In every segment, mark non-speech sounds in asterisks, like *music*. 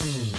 Mm-hmm.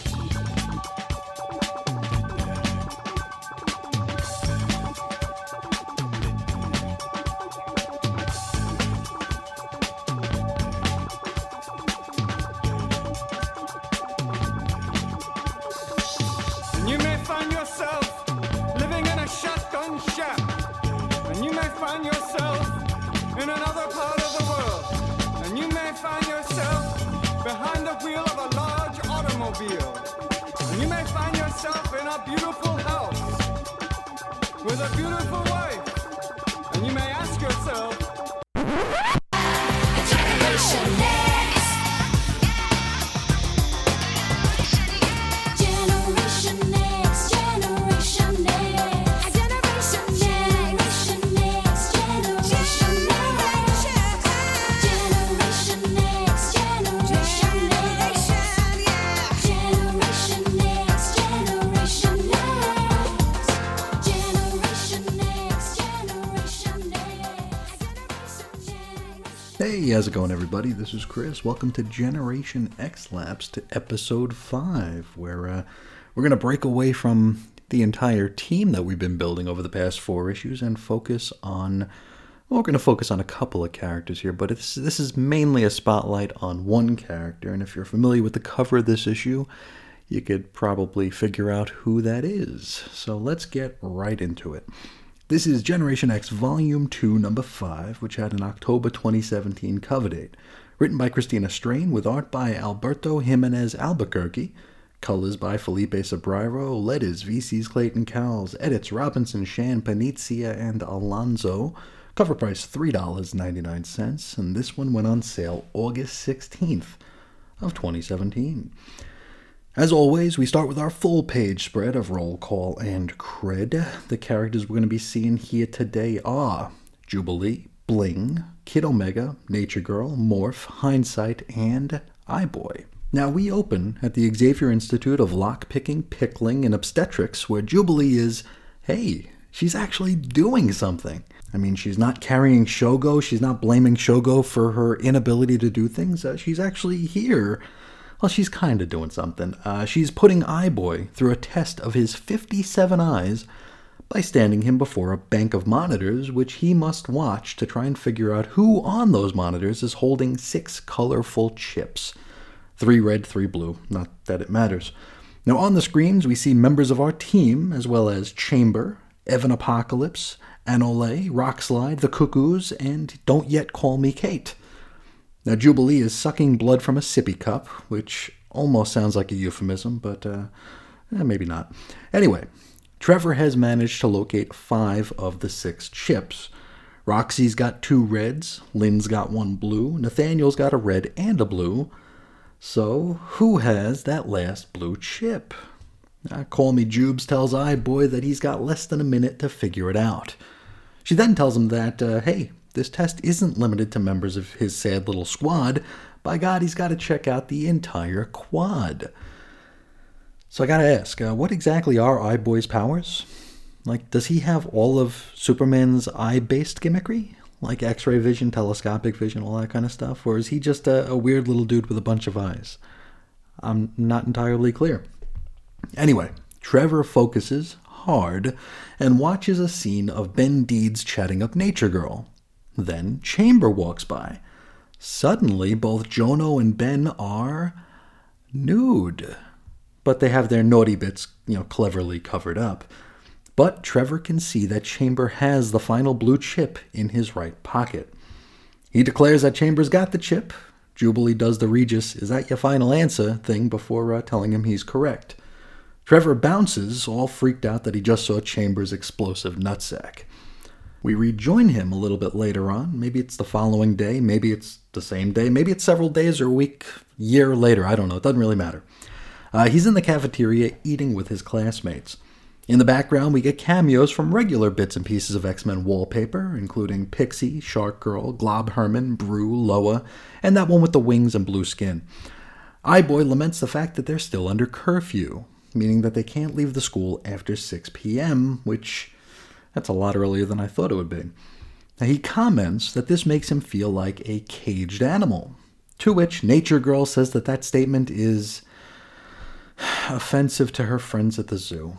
Everybody? This is Chris. Welcome to Generation X Labs to episode 5, where uh, we're going to break away from the entire team that we've been building over the past four issues and focus on. Well, we're going to focus on a couple of characters here, but this is mainly a spotlight on one character, and if you're familiar with the cover of this issue, you could probably figure out who that is. So let's get right into it. This is Generation X Volume 2, Number 5, which had an October 2017 cover date. Written by Christina Strain, with art by Alberto Jimenez Albuquerque, colors by Felipe Sobreiro, letters VC's Clayton Cowles, edits Robinson, Shan, Paniccia, and Alonso. Cover price $3.99, and this one went on sale August 16th of 2017. As always, we start with our full page spread of roll call and cred. The characters we're going to be seeing here today are Jubilee, Bling, Kid Omega, Nature Girl, Morph, Hindsight, and Eye-Boy. Now, we open at the Xavier Institute of Lockpicking, Pickling, and Obstetrics, where Jubilee is, hey, she's actually doing something. I mean, she's not carrying Shogo, she's not blaming Shogo for her inability to do things. Uh, she's actually here well, she's kind of doing something. Uh, she's putting Eye-Boy through a test of his 57 eyes by standing him before a bank of monitors, which he must watch to try and figure out who on those monitors is holding six colorful chips three red, three blue. Not that it matters. Now, on the screens, we see members of our team, as well as Chamber, Evan Apocalypse, Anole, Rockslide, The Cuckoos, and Don't Yet Call Me Kate. Now, Jubilee is sucking blood from a sippy cup, which almost sounds like a euphemism, but uh, eh, maybe not. Anyway, Trevor has managed to locate five of the six chips. Roxy's got two reds, Lynn's got one blue, Nathaniel's got a red and a blue. So, who has that last blue chip? Uh, Call Me Jubes tells Eye-Boy that he's got less than a minute to figure it out. She then tells him that, uh, hey, this test isn't limited to members of his sad little squad. By God, he's got to check out the entire quad. So I gotta ask, uh, what exactly are Eye-Boy's powers? Like, does he have all of Superman's eye-based gimmickry? Like X-ray vision, telescopic vision, all that kind of stuff? Or is he just a, a weird little dude with a bunch of eyes? I'm not entirely clear. Anyway, Trevor focuses hard and watches a scene of Ben Deeds chatting up Nature Girl. Then Chamber walks by. Suddenly, both Jono and Ben are nude. But they have their naughty bits, you know, cleverly covered up. But Trevor can see that Chamber has the final blue chip in his right pocket. He declares that Chambers got the chip. Jubilee does the Regis, is that your final answer thing before uh, telling him he's correct. Trevor bounces, all freaked out that he just saw Chambers' explosive nutsack. We rejoin him a little bit later on. Maybe it's the following day, maybe it's the same day, maybe it's several days or a week, year later. I don't know. It doesn't really matter. Uh, he's in the cafeteria eating with his classmates. In the background, we get cameos from regular bits and pieces of X Men wallpaper, including Pixie, Shark Girl, Glob Herman, Brew, Loa, and that one with the wings and blue skin. Eye-Boy laments the fact that they're still under curfew, meaning that they can't leave the school after 6 p.m., which that's a lot earlier than I thought it would be. Now, he comments that this makes him feel like a caged animal, to which Nature Girl says that that statement is offensive to her friends at the zoo.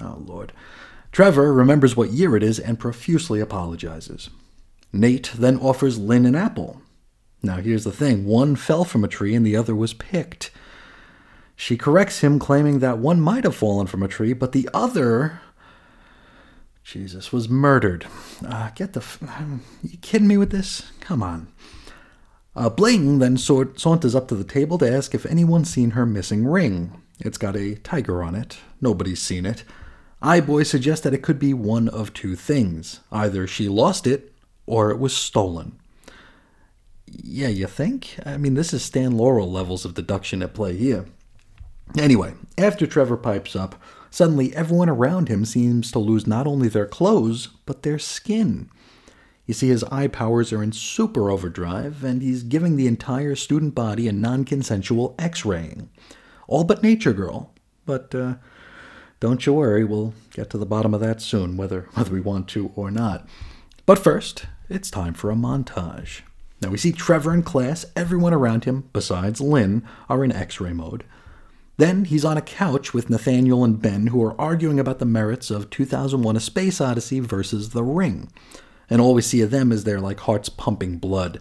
Oh, Lord. Trevor remembers what year it is and profusely apologizes. Nate then offers Lynn an apple. Now, here's the thing one fell from a tree and the other was picked. She corrects him, claiming that one might have fallen from a tree, but the other. Jesus, was murdered. Uh, get the. F- you kidding me with this? Come on. Uh, Blayton then sa- saunters up to the table to ask if anyone's seen her missing ring. It's got a tiger on it. Nobody's seen it. Eyeboy suggests that it could be one of two things. Either she lost it, or it was stolen. Yeah, you think? I mean, this is Stan Laurel levels of deduction at play here. Anyway, after Trevor pipes up, suddenly everyone around him seems to lose not only their clothes, but their skin. You see, his eye powers are in super overdrive, and he's giving the entire student body a non consensual x raying. All but Nature Girl. But uh, don't you worry, we'll get to the bottom of that soon, whether, *laughs* whether we want to or not. But first, it's time for a montage. Now we see Trevor in class, everyone around him, besides Lynn, are in x ray mode. Then he's on a couch with Nathaniel and Ben, who are arguing about the merits of 2001 A Space Odyssey versus The Ring. And all we see of them is their like hearts pumping blood.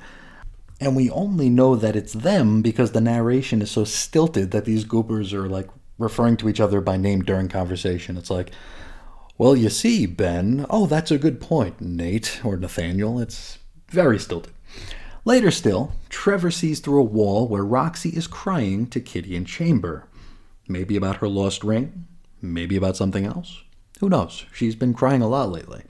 And we only know that it's them because the narration is so stilted that these goopers are like referring to each other by name during conversation. It's like, well, you see, Ben. Oh, that's a good point, Nate or Nathaniel. It's very stilted. Later still, Trevor sees through a wall where Roxy is crying to Kitty and Chamber. Maybe about her lost ring, maybe about something else. Who knows? She's been crying a lot lately.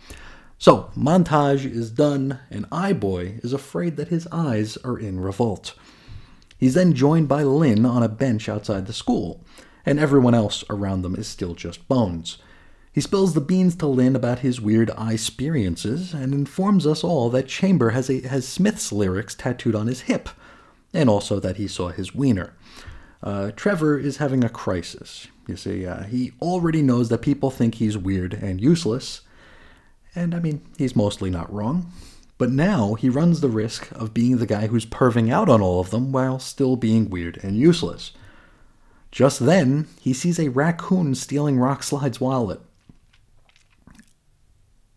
So, montage is done, and Eye Boy is afraid that his eyes are in revolt. He's then joined by Lynn on a bench outside the school, and everyone else around them is still just bones. He spills the beans to Lynn about his weird eye experiences and informs us all that Chamber has, a, has Smith's lyrics tattooed on his hip, and also that he saw his wiener. Uh, Trevor is having a crisis. You see, uh, he already knows that people think he's weird and useless, and I mean, he's mostly not wrong. But now he runs the risk of being the guy who's perving out on all of them while still being weird and useless. Just then, he sees a raccoon stealing Rock Slide's wallet.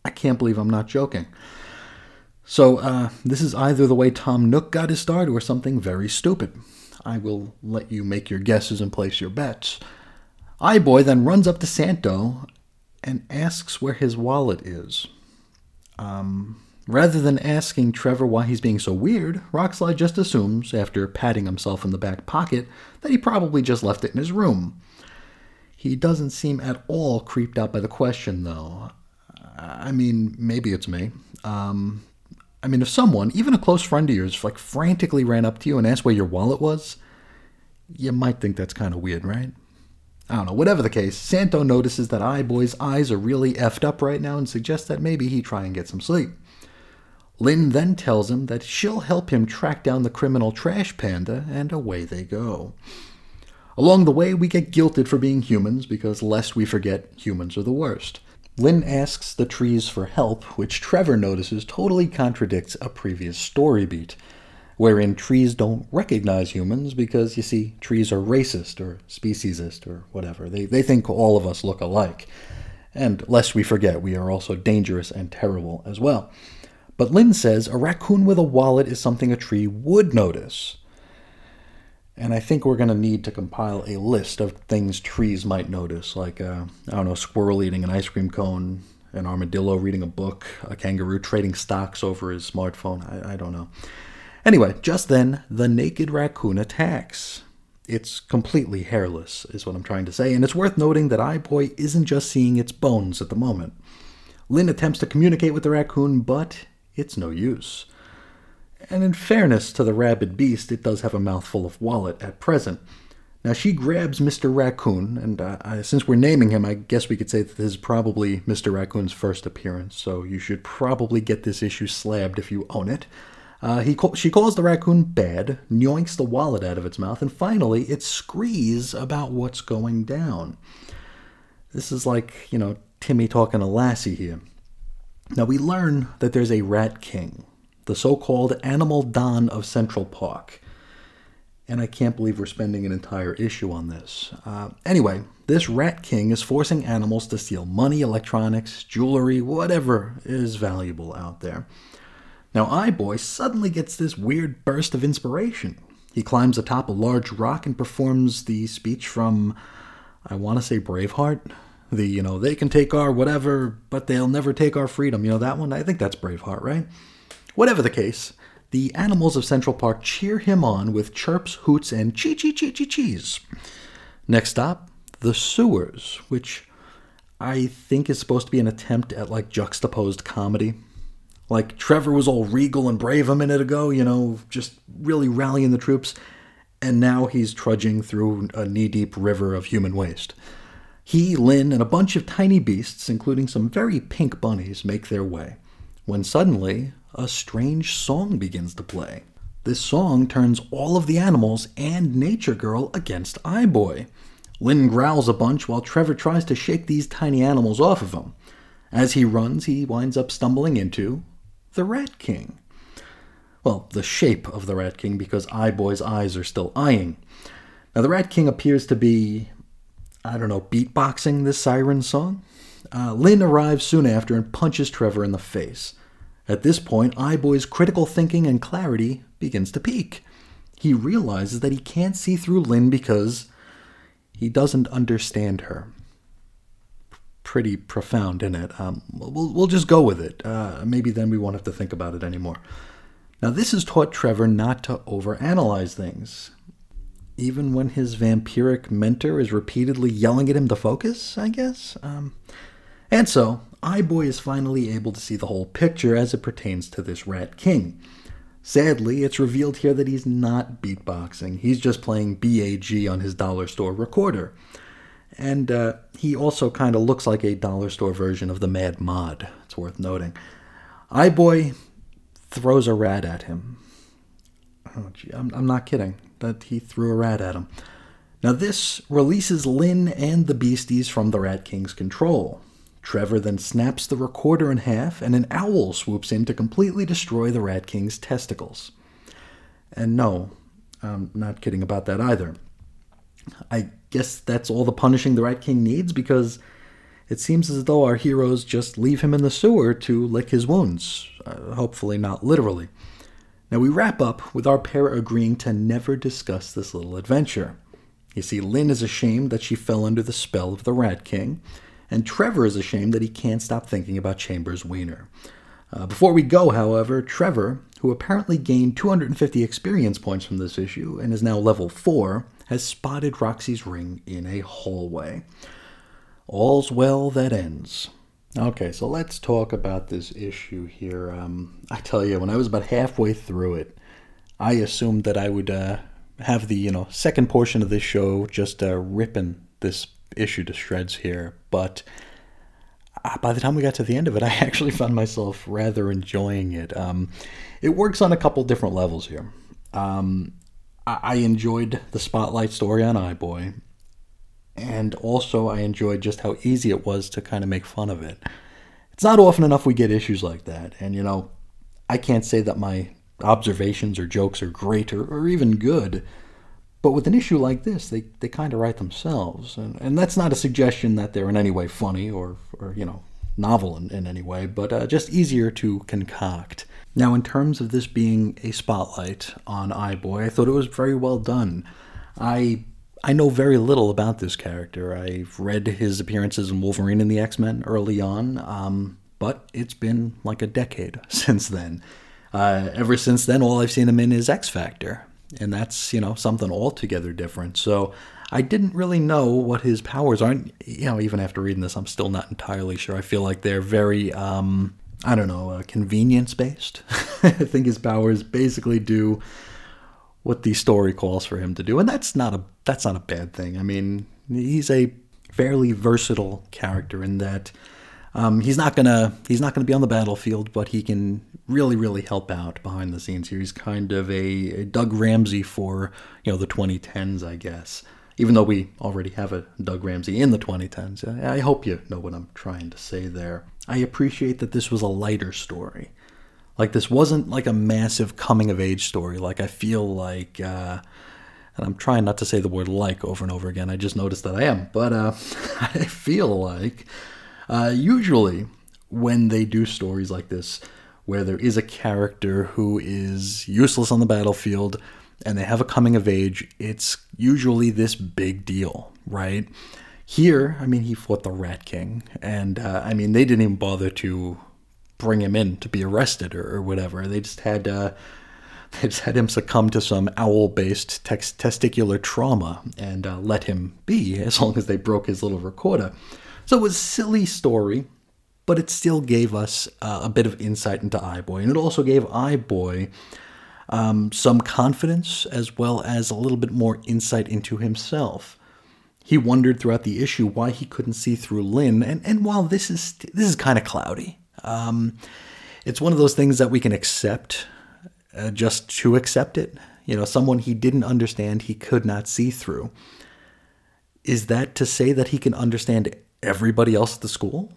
I can't believe I'm not joking. So, uh, this is either the way Tom Nook got his start or something very stupid. I will let you make your guesses and place your bets. Eye-Boy then runs up to Santo and asks where his wallet is. Um, rather than asking Trevor why he's being so weird, Rockslide just assumes, after patting himself in the back pocket, that he probably just left it in his room. He doesn't seem at all creeped out by the question, though. I mean, maybe it's me. Um, I mean, if someone, even a close friend of yours, like frantically ran up to you and asked where your wallet was, you might think that's kind of weird, right? I don't know. Whatever the case, Santo notices that I Eyeboy's eyes are really effed up right now and suggests that maybe he try and get some sleep. Lynn then tells him that she'll help him track down the criminal trash panda, and away they go. Along the way, we get guilted for being humans because, lest we forget, humans are the worst. Lynn asks the trees for help, which Trevor notices totally contradicts a previous story beat, wherein trees don't recognize humans because, you see, trees are racist or speciesist or whatever. They, they think all of us look alike. And lest we forget, we are also dangerous and terrible as well. But Lynn says a raccoon with a wallet is something a tree would notice. And I think we're going to need to compile a list of things trees might notice, like, uh, I don't know, a squirrel eating an ice cream cone, an armadillo reading a book, a kangaroo trading stocks over his smartphone. I, I don't know. Anyway, just then, the naked raccoon attacks. It's completely hairless, is what I'm trying to say, and it's worth noting that Eyeboy isn't just seeing its bones at the moment. Lynn attempts to communicate with the raccoon, but it's no use. And in fairness to the rabid beast, it does have a mouthful of wallet at present. Now she grabs Mr. Raccoon, and uh, I, since we're naming him, I guess we could say that this is probably Mr. Raccoon's first appearance, so you should probably get this issue slabbed if you own it. Uh, he she calls the raccoon bad, yoinks the wallet out of its mouth, and finally it screes about what's going down. This is like, you know, Timmy talking to Lassie here. Now we learn that there's a Rat King, the so called Animal Don of Central Park. and I can't believe we're spending an entire issue on this. Uh, anyway, this Rat King is forcing animals to steal money, electronics, jewelry, whatever is valuable out there. Now, Eyeboy suddenly gets this weird burst of inspiration. He climbs atop a large rock and performs the speech from, I want to say Braveheart. The, you know, they can take our whatever, but they'll never take our freedom. You know that one? I think that's Braveheart, right? Whatever the case, the animals of Central Park cheer him on with chirps, hoots, and chee chee chee chee cheese. Next stop, the sewers, which I think is supposed to be an attempt at like juxtaposed comedy. Like Trevor was all regal and brave a minute ago, you know, just really rallying the troops, and now he's trudging through a knee deep river of human waste. He, Lynn, and a bunch of tiny beasts, including some very pink bunnies, make their way. When suddenly, a strange song begins to play. This song turns all of the animals and Nature Girl against Eyeboy. Lynn growls a bunch while Trevor tries to shake these tiny animals off of him. As he runs, he winds up stumbling into the Rat King. Well, the shape of the Rat King, because Eyeboy's eyes are still eyeing. Now, the Rat King appears to be, I don't know, beatboxing this siren song. Uh, Lynn arrives soon after and punches Trevor in the face. At this point, Eyeboy's critical thinking and clarity begins to peak. He realizes that he can't see through Lynn because he doesn't understand her. Pretty profound, isn't it? Um, we'll, we'll just go with it. Uh, maybe then we won't have to think about it anymore. Now, this has taught Trevor not to overanalyze things. Even when his vampiric mentor is repeatedly yelling at him to focus, I guess. Um, and so, Eyeboy is finally able to see the whole picture as it pertains to this Rat King. Sadly, it's revealed here that he's not beatboxing. He's just playing BAG on his dollar store recorder. And uh, he also kind of looks like a dollar store version of the Mad Mod. It's worth noting. Eyeboy throws a rat at him. Oh, gee, I'm, I'm not kidding. That he threw a rat at him. Now, this releases Lynn and the beasties from the Rat King's control. Trevor then snaps the recorder in half, and an owl swoops in to completely destroy the Rat King's testicles. And no, I'm not kidding about that either. I guess that's all the punishing the Rat King needs because it seems as though our heroes just leave him in the sewer to lick his wounds. Uh, hopefully, not literally. Now, we wrap up with our pair agreeing to never discuss this little adventure. You see, Lynn is ashamed that she fell under the spell of the Rat King, and Trevor is ashamed that he can't stop thinking about Chambers' wiener. Uh, before we go, however, Trevor, who apparently gained 250 experience points from this issue and is now level 4, has spotted Roxy's ring in a hallway. All's well that ends. Okay, so let's talk about this issue here. Um, I tell you, when I was about halfway through it, I assumed that I would uh, have the you know second portion of this show just uh, ripping this issue to shreds here, but uh, by the time we got to the end of it, I actually found myself rather enjoying it. Um, it works on a couple different levels here. Um, I-, I enjoyed the spotlight story on Eyeboy, and also I enjoyed just how easy it was to kind of make fun of it. It's not often enough we get issues like that, and you know, I can't say that my observations or jokes are great or, or even good, but with an issue like this, they, they kind of write themselves. And, and that's not a suggestion that they're in any way funny or, or you know, novel in, in any way, but uh, just easier to concoct. Now, in terms of this being a spotlight on Eyeboy, I thought it was very well done. I I know very little about this character. I've read his appearances in Wolverine and the X Men early on, um, but it's been like a decade *laughs* since then. Uh, ever since then, all I've seen him in is X Factor, and that's you know something altogether different. So I didn't really know what his powers are. You know, even after reading this, I'm still not entirely sure. I feel like they're very, um, I don't know, uh, convenience based. *laughs* I think his powers basically do what the story calls for him to do, and that's not a that's not a bad thing. I mean, he's a fairly versatile character in that um, he's not gonna he's not gonna be on the battlefield, but he can really really help out behind the scenes here. He's kind of a, a Doug Ramsey for you know the 2010s, I guess. Even though we already have a Doug Ramsey in the 2010s, I hope you know what I'm trying to say there. I appreciate that this was a lighter story. Like this wasn't like a massive coming of age story. Like I feel like uh, and I'm trying not to say the word like over and over again. I just noticed that I am. But uh, *laughs* I feel like uh, usually when they do stories like this, where there is a character who is useless on the battlefield and they have a coming of age, it's usually this big deal, right? Here, I mean, he fought the Rat King, and uh, I mean, they didn't even bother to bring him in to be arrested or, or whatever. They just had uh, *laughs* they just had him succumb to some owl-based tex- testicular trauma and uh, let him be *laughs* as long as they broke his little recorder. So it was a silly story, but it still gave us uh, a bit of insight into Eyeboy, and it also gave Eyeboy um, some confidence as well as a little bit more insight into himself. He wondered throughout the issue why he couldn't see through Lynn, and, and while this is this is kind of cloudy, um, it's one of those things that we can accept uh, just to accept it. You know, someone he didn't understand, he could not see through. Is that to say that he can understand everybody else at the school?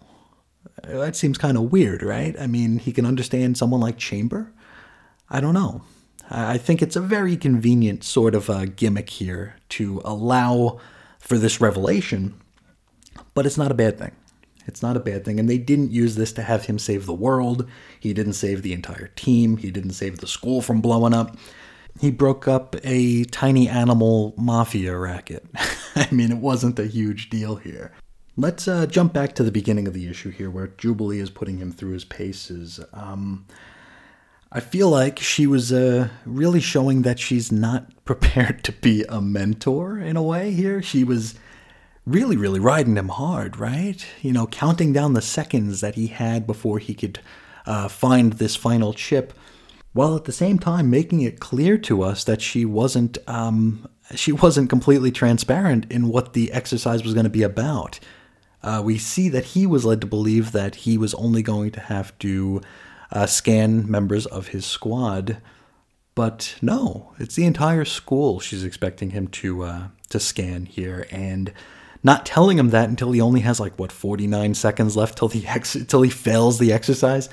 That seems kind of weird, right? I mean, he can understand someone like Chamber. I don't know. I think it's a very convenient sort of a gimmick here to allow for this revelation, but it's not a bad thing. It's not a bad thing. And they didn't use this to have him save the world. He didn't save the entire team. He didn't save the school from blowing up. He broke up a tiny animal mafia racket. *laughs* I mean, it wasn't a huge deal here. Let's uh, jump back to the beginning of the issue here, where Jubilee is putting him through his paces. Um, I feel like she was uh, really showing that she's not *laughs* prepared to be a mentor in a way here. She was really, really riding him hard, right? You know, counting down the seconds that he had before he could uh, find this final chip, while at the same time making it clear to us that she wasn't um, she wasn't completely transparent in what the exercise was going to be about. Uh, we see that he was led to believe that he was only going to have to uh, scan members of his squad, but no, it's the entire school she's expecting him to uh, to scan here, and not telling him that until he only has like what 49 seconds left till the ex- till he fails the exercise.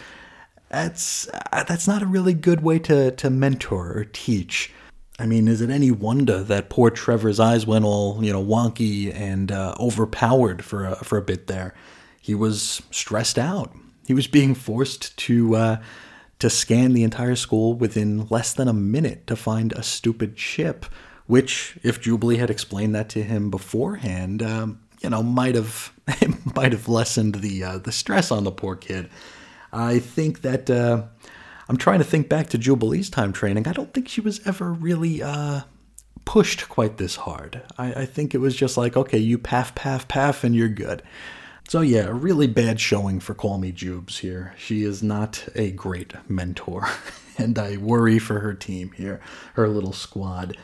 That's uh, that's not a really good way to to mentor or teach. I mean, is it any wonder that poor Trevor's eyes went all you know wonky and uh, overpowered for a, for a bit there? He was stressed out. He was being forced to uh, to scan the entire school within less than a minute to find a stupid chip. Which, if Jubilee had explained that to him beforehand, um, you know, might have *laughs* might have lessened the uh, the stress on the poor kid. I think that uh, I'm trying to think back to Jubilee's time training. I don't think she was ever really uh, pushed quite this hard. I, I think it was just like, okay, you paff, paff, paff, and you're good. So yeah, a really bad showing for Call Me Jubes here. She is not a great mentor, *laughs* and I worry for her team here, her little squad.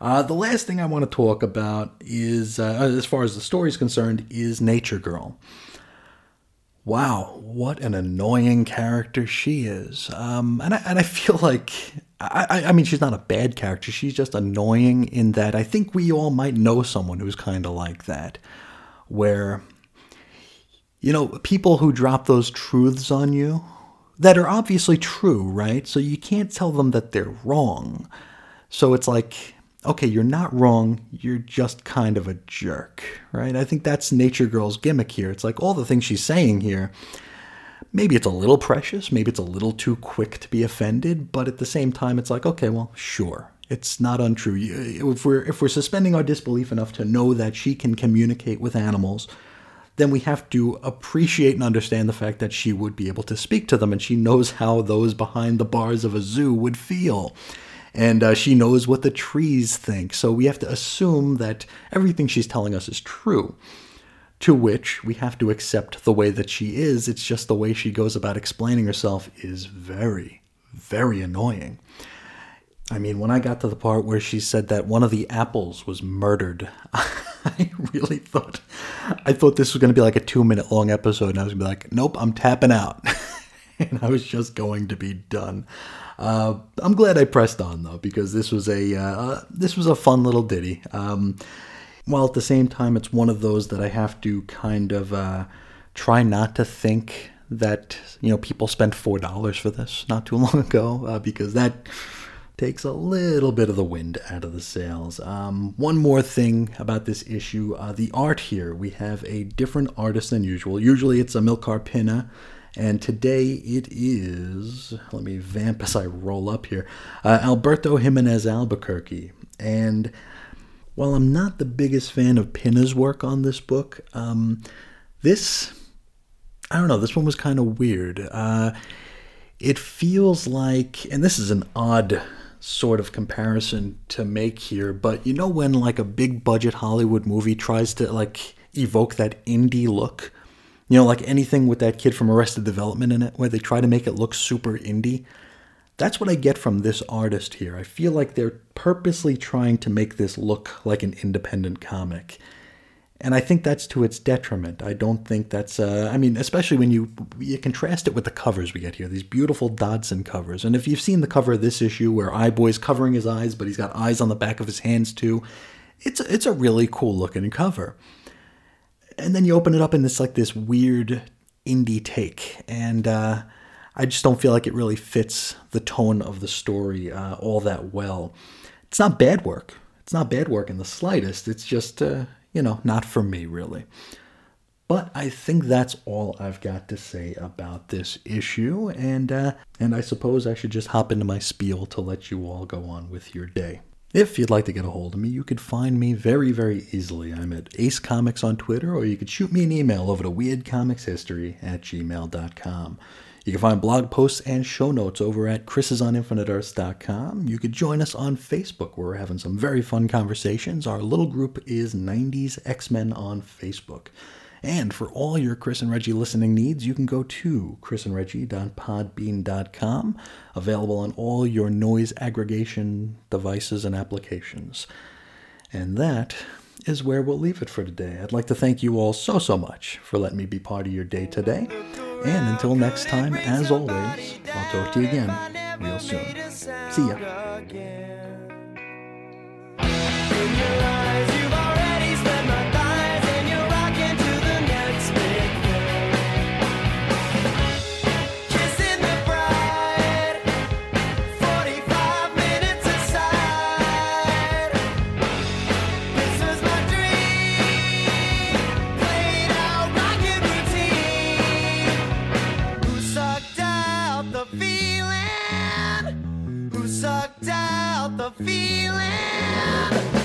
Uh, the last thing I want to talk about is, uh, as far as the story is concerned, is Nature Girl wow, what an annoying character she is. Um, and I, and I feel like I, I I mean she's not a bad character. She's just annoying in that I think we all might know someone who's kind of like that, where you know people who drop those truths on you that are obviously true, right? So you can't tell them that they're wrong. So it's like, okay, you're not wrong, you're just kind of a jerk, right? I think that's Nature Girl's gimmick here. It's like all the things she's saying here, maybe it's a little precious, maybe it's a little too quick to be offended, but at the same time, it's like, okay, well, sure. It's not untrue. If we're if we're suspending our disbelief enough to know that she can communicate with animals, then we have to appreciate and understand the fact that she would be able to speak to them and she knows how those behind the bars of a zoo would feel. And uh, she knows what the trees think. So we have to assume that everything she's telling us is true. To which we have to accept the way that she is. It's just the way she goes about explaining herself is very, very annoying. I mean, when I got to the part where she said that one of the apples was murdered, *laughs* I really thought I thought this was going to be like a two minute long episode, and I was going to be like, "Nope, I'm tapping out," *laughs* and I was just going to be done. Uh, I'm glad I pressed on though, because this was a uh, this was a fun little ditty. Um, while at the same time, it's one of those that I have to kind of uh, try not to think that you know people spent four dollars for this not too *laughs* long ago uh, because that takes a little bit of the wind out of the sails. Um, one more thing about this issue uh, the art here. We have a different artist than usual. Usually it's Amilcar Pinna, and today it is, let me vamp as I roll up here, uh, Alberto Jimenez Albuquerque. And while I'm not the biggest fan of Pinna's work on this book, um, this, I don't know, this one was kind of weird. Uh, it feels like, and this is an odd sort of comparison to make here, but you know when like a big budget Hollywood movie tries to like evoke that indie look? You know, like anything with that kid from Arrested Development in it, where they try to make it look super indie. That's what I get from this artist here. I feel like they're purposely trying to make this look like an independent comic. And I think that's to its detriment. I don't think that's. Uh, I mean, especially when you you contrast it with the covers we get here, these beautiful Dodson covers. And if you've seen the cover of this issue, where Eye Boy's covering his eyes, but he's got eyes on the back of his hands too, it's it's a really cool looking cover. And then you open it up, and it's like this weird indie take, and uh, I just don't feel like it really fits the tone of the story uh, all that well. It's not bad work. It's not bad work in the slightest. It's just. Uh, you know, not for me really. But I think that's all I've got to say about this issue, and uh, and I suppose I should just hop into my spiel to let you all go on with your day. If you'd like to get a hold of me, you could find me very, very easily. I'm at Ace Comics on Twitter, or you could shoot me an email over to weirdcomicshistory at gmail.com. You can find blog posts and show notes over at chrisisoninfiniteearths.com. You could join us on Facebook, where we're having some very fun conversations. Our little group is 90s X-Men on Facebook. And for all your Chris and Reggie listening needs, you can go to chrisandreggie.podbean.com, available on all your noise aggregation devices and applications. And that is where we'll leave it for today. I'd like to thank you all so, so much for letting me be part of your day today. And until next time, as always, I'll talk to you again real soon. See ya. Yeah.